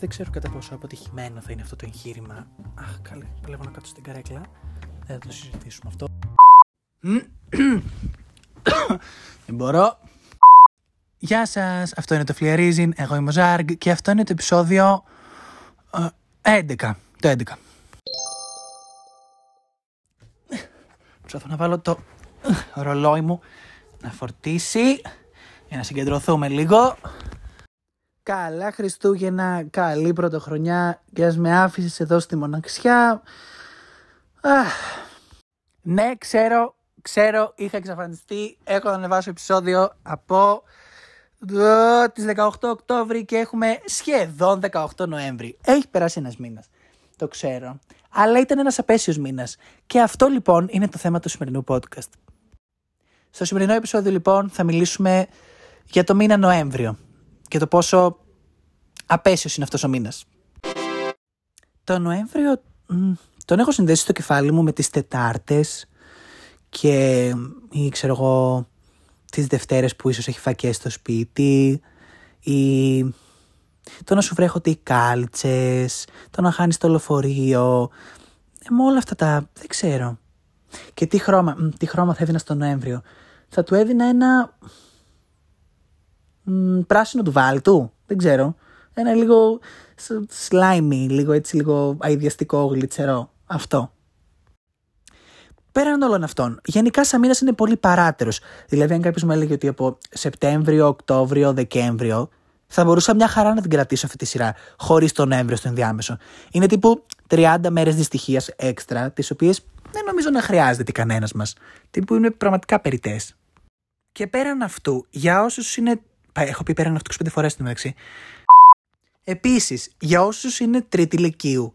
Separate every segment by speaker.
Speaker 1: Δεν ξέρω κατά πόσο αποτυχημένο θα είναι αυτό το εγχείρημα. Αχ, καλέ, παλεύω να κάτσω στην καρέκλα. Δεν θα το συζητήσουμε αυτό. Δεν μπορώ. Γεια σας, αυτό είναι το Φλιαρίζιν, εγώ είμαι ο Ζάργ και αυτό είναι το επεισόδιο ε, 11, το 11. Προσπαθώ να βάλω το ρολόι μου να φορτίσει για να συγκεντρωθούμε λίγο. Καλά Χριστούγεννα, καλή πρωτοχρονιά και ας με άφησες εδώ στη μοναξιά. Αχ. Ναι, ξέρω, ξέρω, είχα εξαφανιστεί, έχω να ανεβάσω επεισόδιο από ε, τις 18 Οκτώβρη και έχουμε σχεδόν 18 Νοέμβρη. Έχει περάσει ένας μήνας, το ξέρω. Αλλά ήταν ένας απέσιος μήνας. Και αυτό λοιπόν είναι το θέμα του σημερινού podcast. Στο σημερινό επεισόδιο λοιπόν θα μιλήσουμε για το μήνα Νοέμβριο και το πόσο απέσιος είναι αυτός ο μήνας. Το Νοέμβριο τον έχω συνδέσει στο κεφάλι μου με τις Τετάρτες και ή ξέρω εγώ τις Δευτέρες που ίσως έχει φακές στο σπίτι ή το να σου βρέχονται οι κάλτσες, το να χάνεις το λεωφορείο, ε, με όλα αυτά τα, δεν ξέρω. Και τι χρώμα, τι χρώμα θα έδινα στο Νοέμβριο. Θα του έδινα ένα μ, πράσινο του βάλτου, δεν ξέρω. Ένα λίγο slimy, λίγο έτσι λίγο αειδιαστικό γλιτσερό. Αυτό. Πέραν όλων αυτών, γενικά σαν μήνας είναι πολύ παράτερος. Δηλαδή, αν κάποιος μου έλεγε ότι από Σεπτέμβριο, Οκτώβριο, Δεκέμβριο, θα μπορούσα μια χαρά να την κρατήσω αυτή τη σειρά, χωρίς τον Νοέμβριο στο ενδιάμεσο. Είναι τύπου 30 μέρες δυστυχίας έξτρα, τις οποίες δεν νομίζω να χρειάζεται κανένας μας. Τύπου είναι πραγματικά περιτέ. Και πέραν αυτού, για όσους είναι. Έχω πει πέραν αυτούς 25 φορές στην μεταξύ. Επίσης, για όσους είναι τρίτη ηλικίου,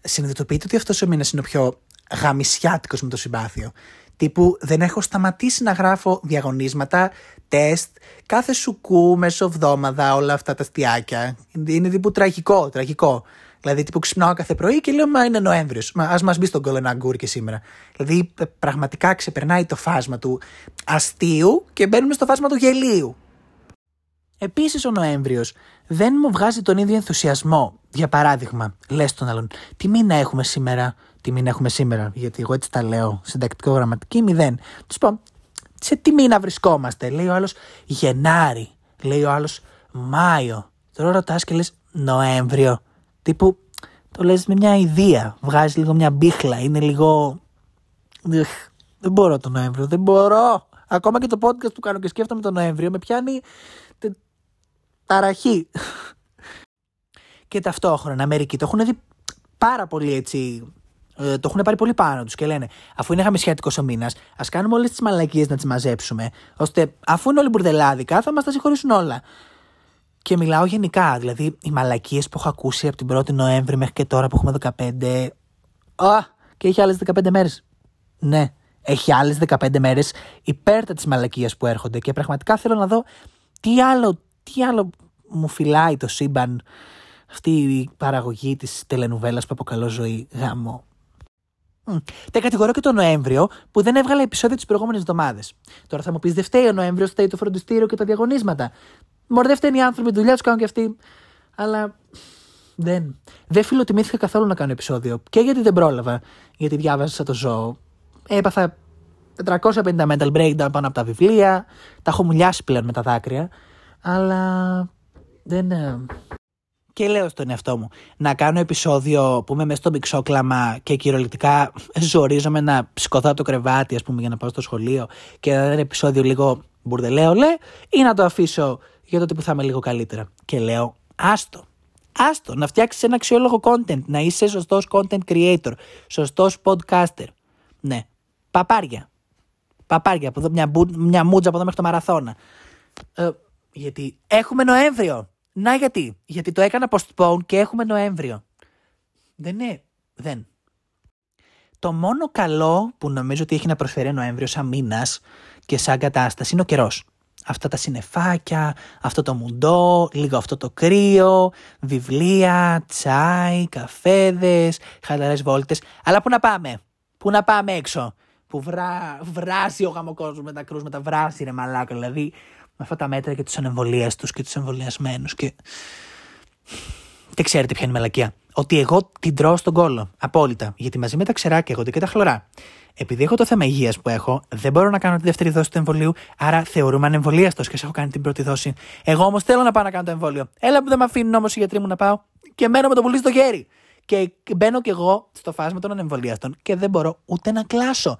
Speaker 1: συνειδητοποιείτε ότι αυτός ο μήνας είναι ο πιο γαμισιάτικος με το συμπάθειο. Τύπου δεν έχω σταματήσει να γράφω διαγωνίσματα, τεστ, κάθε σουκού, μεσοβδόμαδα, όλα αυτά τα αστιάκια. Είναι τύπου τραγικό, τραγικό. Δηλαδή, τύπου ξυπνάω κάθε πρωί και λέω Μα είναι Νοέμβριος. Α μας μπει στον κολοναγκούρ και σήμερα. Δηλαδή, πραγματικά ξεπερνάει το φάσμα του αστείου και μπαίνουμε στο φάσμα του γελίου. Επίσης, ο Νοέμβριος δεν μου βγάζει τον ίδιο ενθουσιασμό. Για παράδειγμα, λες τον άλλον, τι μήνα έχουμε σήμερα, τι μήνα έχουμε σήμερα, γιατί εγώ έτσι τα λέω, συντακτικό γραμματική, μηδέν. Τους πω, σε τι μήνα βρισκόμαστε, λέει ο άλλος Γενάρη, λέει ο άλλος Μάιο. Τώρα ρωτάς και λες Νοέμβριο. Τύπου το λες με μια ιδέα, βγάζεις λίγο μια μπίχλα, είναι λίγο... Δεν μπορώ το Νοέμβριο, δεν μπορώ. Ακόμα και το podcast που κάνω και σκέφτομαι το Νοέμβριο με πιάνει ταραχή. και ταυτόχρονα Αμερική το έχουν δει πάρα πολύ έτσι. Ε, το έχουν πάρει πολύ πάνω τους και λένε, αφού είναι χαμισιάτικο ο μήνας, ας κάνουμε όλες τις μαλακίες να τις μαζέψουμε, ώστε αφού είναι όλοι μπουρδελάδικα, θα μας τα συγχωρήσουν όλα. Και μιλάω γενικά, δηλαδή οι μαλακίες που έχω ακούσει από την 1η Νοέμβρη μέχρι και τώρα που έχουμε 15. Α, και έχει άλλες 15 μέρες. Ναι, έχει άλλες 15 μέρες υπέρτα της μαλακίας που έρχονται. Και πραγματικά θέλω να δω τι άλλο, τι άλλο μου φυλάει το σύμπαν αυτή η παραγωγή της τελενουβέλας που αποκαλώ ζωή γάμο. Τα κατηγορώ και τον Νοέμβριο που δεν έβγαλε επεισόδιο τις προηγούμενες εβδομάδες. Τώρα θα μου πεις: Δεν φταίει ο Νοέμβριος, φταίει το φροντιστήριο και τα διαγωνίσματα. Μωρέ, δεν φταίνουν οι άνθρωποι, δουλειά τους κάνουν και αυτοί. Αλλά δεν. Δεν φιλοτιμήθηκα καθόλου να κάνω επεισόδιο. Και γιατί δεν πρόλαβα. Γιατί διάβασα το ζώο. Έπαθα 450 mental breakdown πάνω από τα βιβλία. Τα έχω μουλιάσει πλέον με τα δάκρυα. Αλλά δεν. Ε, και λέω στον εαυτό μου να κάνω επεισόδιο που είμαι μέσα στο μιξόκλαμα και κυριολεκτικά ζορίζομαι να σηκωθώ το κρεβάτι, ας πούμε, για να πάω στο σχολείο και να ένα επεισόδιο λίγο μπουρδελέο, λέ, ή να το αφήσω για τότε που θα είμαι λίγο καλύτερα. Και λέω, άστο. Άστο, να φτιάξεις ένα αξιόλογο content, να είσαι σωστός content creator, σωστός podcaster. Ναι, παπάρια. Παπάρια, από εδώ, μια, μια μούτζα από εδώ μέχρι το μαραθώνα. Ε, γιατί έχουμε Νοέμβριο. Να γιατί. Γιατί το έκανα postpone και έχουμε Νοέμβριο. Δεν είναι. Δεν. Το μόνο καλό που νομίζω ότι έχει να προσφέρει Νοέμβριο σαν μήνας και σαν κατάσταση είναι ο καιρός. Αυτά τα συνεφάκια, αυτό το μουντό, λίγο αυτό το κρύο, βιβλία, τσάι, καφέδες, χαλαρές βόλτες. Αλλά πού να πάμε, πού να πάμε έξω, που βρά, βράσει ο γαμοκόσμος με τα κρούσματα, βράσει ρε μαλάκα, δηλαδή με αυτά τα μέτρα και τους ανεμβολίες τους και τους εμβολιασμένους και Και ξέρετε ποια είναι η μαλακία. Ότι εγώ την τρώω στον κόλλο. Απόλυτα. Γιατί μαζί με τα ξεράκια εγώ και τα χλωρά. Επειδή έχω το θέμα υγείας που έχω, δεν μπορώ να κάνω τη δεύτερη δόση του εμβολίου, άρα θεωρούμε ανεμβολίαστος και σε έχω κάνει την πρώτη δόση. Εγώ όμως θέλω να πάω να κάνω το εμβόλιο. Έλα που δεν με αφήνουν όμως οι γιατροί μου να πάω και μένω με το πουλί στο χέρι. Και μπαίνω κι εγώ στο φάσμα των ανεμβολίαστων και δεν μπορώ ούτε να κλάσω.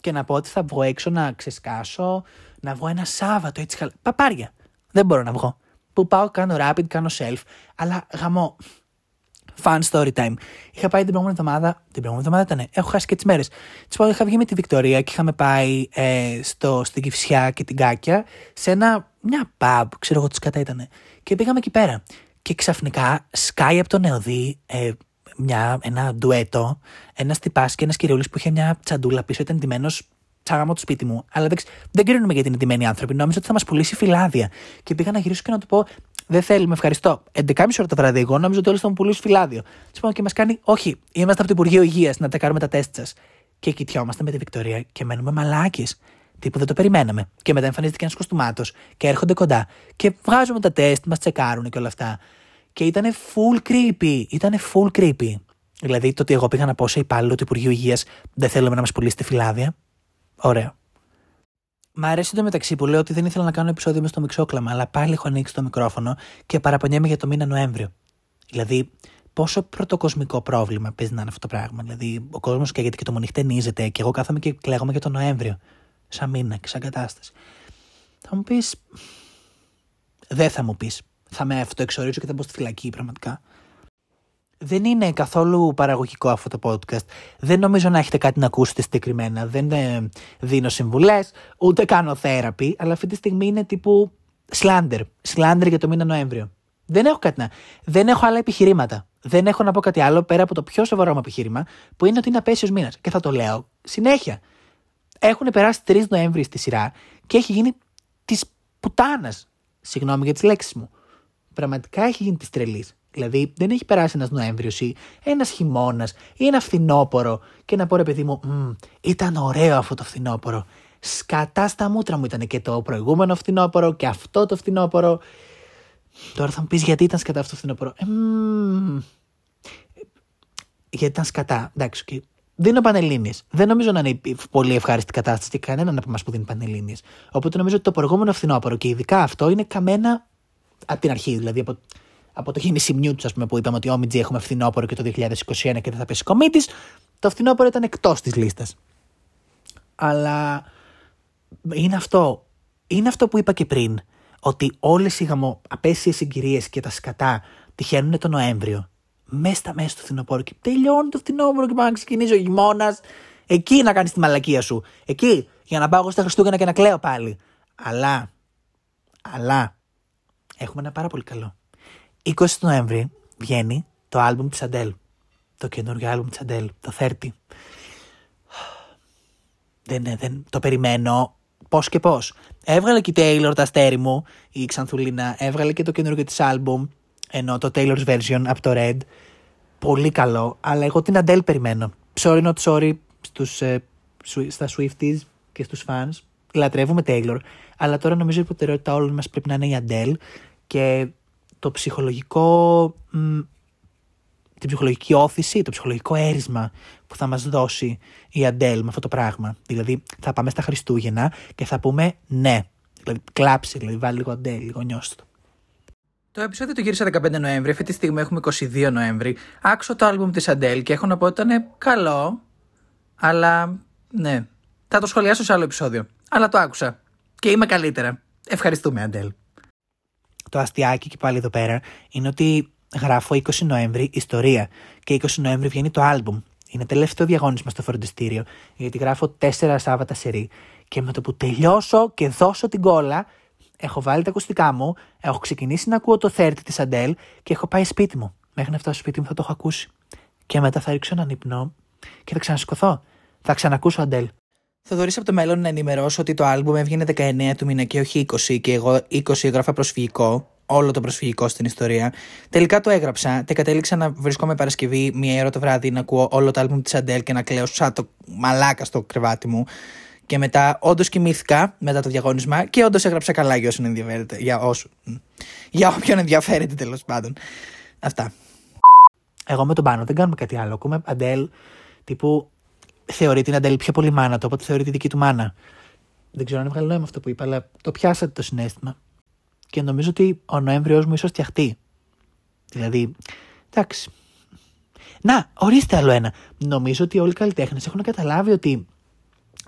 Speaker 1: Και να πω ότι θα βγω έξω να ξεσκάσω, να βγω ένα Σάββατο έτσι χαλά. Παπάρια. Δεν μπορώ να βγω. Που πάω, κάνω rapid, κάνω self, αλλά γαμώ. Fun story time. Είχα πάει την προηγούμενη εβδομάδα. Την προηγούμενη εβδομάδα ήταν. Έχω χάσει και τις μέρες. Της πω, είχα βγει με τη Βικτωρία και είχαμε πάει ε, στο, στην Κυφσιά και την Κάκια σε ένα, μια pub, ξέρω εγώ τι κατά ήταν. Και πήγαμε εκεί πέρα. Και ξαφνικά σκάει από το νεοδί ε, μια, ένα ντουέτο, ένας τυπάς και ένας κυριούλης που είχε μια τσαντούλα πίσω, ήταν ντυμένος τσάγαμο του σπίτι μου. Αλλά δεν, δεν κρίνουμε γιατί είναι ντυμένοι άνθρωποι. Νόμιζα ότι θα μας πουλήσει φυλάδια. Και πήγα να γυρίσω και να του πω: Δεν θέλουμε, ευχαριστώ. 11.30 ώρα το βράδυ, εγώ νόμιζα ότι όλοι θα μου πουλήσει φυλάδιο. Του πω και μας κάνει: Όχι, είμαστε από το Υπουργείο Υγείας να τα κάνουμε τα τεστ σας. Και κοιτιόμαστε με τη Βικτωρία και μένουμε μαλάκι. Τύπου δεν το περιμέναμε. Και μετά εμφανίζεται και ένας κοστούμάτος και έρχονται κοντά. Και βγάζουμε τα τεστ, μας τσεκάρουν και όλα αυτά. Και ήταν full creepy. Ήταν full creepy. Δηλαδή το ότι εγώ πήγα να πω σε υπάλληλο του Υπουργείου Υγείας δεν θέλουμε να μας πουλήσετε φυλάδια. Ωραίο. Μ' αρέσει το μεταξύ που λέω ότι δεν ήθελα να κάνω επεισόδιο μες στο μιξόκλαμα, αλλά πάλι έχω ανοίξει το μικρόφωνο και παραπονιέμαι για το μήνα Νοέμβριο. Δηλαδή, πόσο πρωτοκοσμικό πρόβλημα παίζει να είναι αυτό το πράγμα. Δηλαδή, ο κόσμος καίγεται και το μονυχτενίζεται και εγώ κάθομαι και κλαίγομαι για το Νοέμβριο. Σαν μήνα και σαν κατάσταση. Θα μου πεις. Δεν θα μου πεις θα με αυτοεξορίσω και θα μπω στη φυλακή πραγματικά. Δεν είναι καθόλου παραγωγικό αυτό το podcast. Δεν νομίζω να έχετε κάτι να ακούσετε συγκεκριμένα. Δεν ε, δίνω συμβουλές, ούτε κάνω θέραπη, αλλά αυτή τη στιγμή είναι τύπου σλάντερ. Σλάντερ για το μήνα Νοέμβριο. Δεν έχω κάτι να. Δεν έχω άλλα επιχειρήματα. Δεν έχω να πω κάτι άλλο πέρα από το πιο σοβαρό μου επιχείρημα, που είναι ότι είναι απέσιος μήνας. Και θα το λέω συνέχεια. Έχουν περάσει 3 Νοέμβρη στη σειρά και έχει γίνει της πουτάνας. Συγγνώμη για τις λέξεις μου πραγματικά έχει γίνει της τρελής. Δηλαδή, δεν έχει περάσει ένας Νοέμβριος ή ένας χειμώνας ή ένα φθινόπωρο και να πω ρε παιδί μου, ήταν ωραίο αυτό το φθινόπωρο. Σκατά στα μούτρα μου ήταν και το προηγούμενο φθινόπωρο και αυτό το φθινόπωρο. Τώρα θα μου πεις γιατί ήταν σκατά αυτό το φθινόπωρο; Ε, γιατί ήταν σκατά. Εντάξει, okay. Δίνω πανελίνε. Δεν νομίζω να είναι πολύ ευχάριστη κατάσταση και κανέναν από εμάς που δίνει πανελίνε. Οπότε νομίζω ότι το προηγούμενο φθινόπωρο και ειδικά αυτό είναι καμένα από την αρχή, δηλαδή από, από το γεννησιμιού τους, ας πούμε, που είπαμε ότι όμιτζι έχουμε φθινόπωρο και το 2021 και δεν θα πέσει κομίτης, το φθινόπωρο ήταν εκτός της λίστας. Αλλά είναι αυτό. Είναι αυτό που είπα και πριν. Ότι όλες οι γαμο απέσιες συγκυρίες και τα σκατά τυχαίνουν το Νοέμβριο. Μέσα στα μέσα του φθινόπωρου και τελειώνει το φθινόπωρο και πάει να ξεκινήσει ο χειμώνας. Εκεί να κάνεις τη μαλακία σου. Εκεί για να πάω εγώ στα Χριστούγεννα και να κλαίω πάλι. Αλλά, αλλά, έχουμε ένα πάρα πολύ καλό. 20 του Νοέμβρη βγαίνει το άλμπουμ της Αντέλ. Το καινούργιο άλμπουμ της Αντέλ, το 30. Δεν, δεν, το περιμένω πώς και πώς. Έβγαλε και η Taylor τα αστέρι μου, η Ξανθουλίνα, έβγαλε και το καινούργιο της άλμπουμ, ενώ το Taylor's version από το Red. Πολύ καλό, αλλά εγώ την Αντέλ περιμένω. Sorry not sorry στους, ε, στα Swifties και στους fans. Λατρεύουμε Taylor, αλλά τώρα νομίζω η προτεραιότητα όλων μας πρέπει να είναι η Αντέλ και το ψυχολογικό, την ψυχολογική όθηση, το ψυχολογικό έρισμα που θα μας δώσει η Αντέλ με αυτό το πράγμα. Δηλαδή θα πάμε στα Χριστούγεννα και θα πούμε ναι. Δηλαδή κλάψει, δηλαδή βάλει λίγο Αντέλ, λίγο νιώστο. Το επεισόδιο το γύρισα 15 Νοέμβρη, αυτή τη στιγμή έχουμε 22 Νοέμβρη. Άκουσα το άλμπουμ της Αντέλ και έχω να πω ότι ήταν καλό, αλλά ναι, θα το σχολιάσω σε άλλο επεισόδιο. Αλλά το άκουσα και είμαι καλύτερα. Ευχαριστούμε Αντέλ. Το αστιάκι και πάλι εδώ πέρα είναι ότι γράφω 20 Νοέμβρη ιστορία και 20 Νοέμβρη βγαίνει το άλμπουμ. Είναι τελευταίο διαγώνισμα στο φροντιστήριο γιατί γράφω 4 Σάββατα σερή και με το που τελειώσω και δώσω την κόλλα έχω βάλει τα ακουστικά μου, έχω ξεκινήσει να ακούω το 30 της Αντέλ και έχω πάει σπίτι μου. Μέχρι να φτάσω στο σπίτι μου θα το έχω ακούσει. Και μετά θα ρίξω έναν ύπνο και θα ξανασηκωθώ. Θα ξανακούσω Αντέλ. Θα δωρήσει από το μέλλον να ενημερώσω ότι το άλμπουμ έβγαινε 19 του μήνα και όχι 20 και εγώ 20 έγραφα προσφυγικό, όλο το προσφυγικό στην ιστορία. Τελικά το έγραψα και κατέληξα να βρισκόμαι Παρασκευή μία ώρα το βράδυ να ακούω όλο το άλμπουμ της Αντέλ και να κλαίω σαν το μαλάκα στο κρεβάτι μου. Και μετά όντως κοιμήθηκα μετά το διαγώνισμα και όντως έγραψα καλά για όσον ενδιαφέρεται. Για, όσου, για όποιον ενδιαφέρεται τέλος πάντων. Αυτά. Εγώ με τον πάνω δεν κάνουμε κάτι άλλο. Ακούμε Αντέλ τύπου θεωρεί την Αντέλ πιο πολύ μάνα του, οπότε θεωρεί τη δική του μάνα. Δεν ξέρω αν έβγαλε νόημα αυτό που είπα, αλλά το πιάσατε το συνέστημα. Και νομίζω ότι ο Νοέμβριος μου ίσως φτιαχτεί. Δηλαδή, εντάξει. Να, ορίστε άλλο ένα. Νομίζω ότι όλοι οι καλλιτέχνες έχουν καταλάβει ότι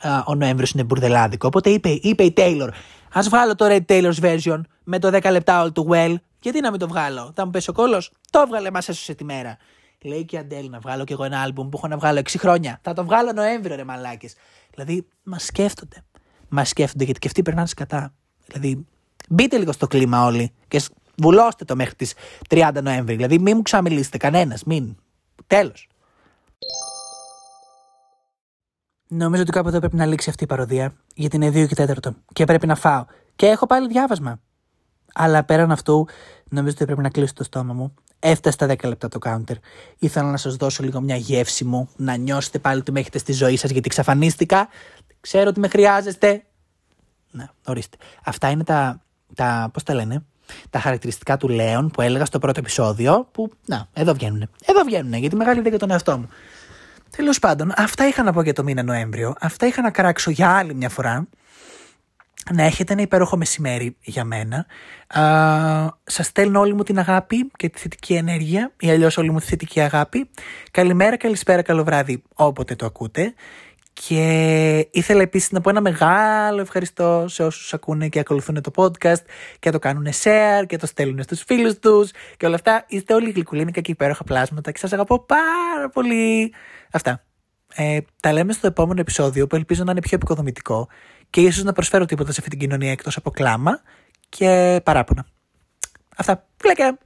Speaker 1: α, ο Νοέμβριος είναι μπουρδελάδικο. Οπότε είπε, είπε η Taylor, Α βγάλω το Red Taylor's version με το 10 λεπτά all too well. Γιατί να μην το βγάλω, θα μου πέσει ο κόλος; Το έβγαλε, μας έσωσε τη μέρα. Λέει και η Αντέλ να βγάλω κι εγώ ένα άλμπουμ που έχω να βγάλω 6 χρόνια. Θα το βγάλω Νοέμβριο, ρε μαλάκες. Δηλαδή, μας σκέφτονται. Μας σκέφτονται γιατί και αυτοί περνάνε σκατά. Δηλαδή, μπείτε λίγο στο κλίμα όλοι και βουλώστε το μέχρι τις 30 Νοέμβρη. Δηλαδή, μην μου ξαμιλήσετε κανένας. Μην. Τέλος. Νομίζω ότι κάποτε πρέπει να λήξει αυτή η παροδία, γιατί είναι 2 και 4 και πρέπει να φάω. Και έχω πάλι διάβασμα. Αλλά πέραν αυτού, νομίζω ότι πρέπει να κλείσω το στόμα μου. Έφτασε στα 10 λεπτά το counter. Ήθελα να σας δώσω λίγο μια γεύση μου, να νιώσετε πάλι ότι με έχετε στη ζωή σας, γιατί εξαφανίστηκα. Ξέρω ότι με χρειάζεστε. Να, ορίστε. Αυτά είναι τα, τα πώς τα λένε, τα χαρακτηριστικά του Λέων που έλεγα στο πρώτο επεισόδιο, που, να, εδώ βγαίνουν. Εδώ βγαίνουν, γιατί μεγάλη ιδέα για τον εαυτό μου. Τέλος πάντων, αυτά είχα να πω για το μήνα Νοέμβριο. Αυτά είχα να κράξω για άλλη μια φορά. Να έχετε ένα υπέροχο μεσημέρι για μένα. Σας στέλνω όλη μου την αγάπη και τη θετική ενέργεια, ή αλλιώς όλη μου τη θετική αγάπη. Καλημέρα, καλησπέρα, καλό βράδυ, όποτε το ακούτε. Και ήθελα επίσης να πω ένα μεγάλο ευχαριστώ σε όσους ακούνε και ακολουθούν το podcast και το κάνουν share και το στέλνουν στους φίλους τους και όλα αυτά. Είστε όλοι γλυκουλίνικα και υπέροχα πλάσματα και σας αγαπώ πάρα πολύ. Αυτά. Ε, τα λέμε στο επόμενο επεισόδιο που ελπίζω να είναι πιο επικοδομητικό και ίσως να προσφέρω τίποτα σε αυτή την κοινωνία εκτός από κλάμα και παράπονα. Αυτά. Φλέκια!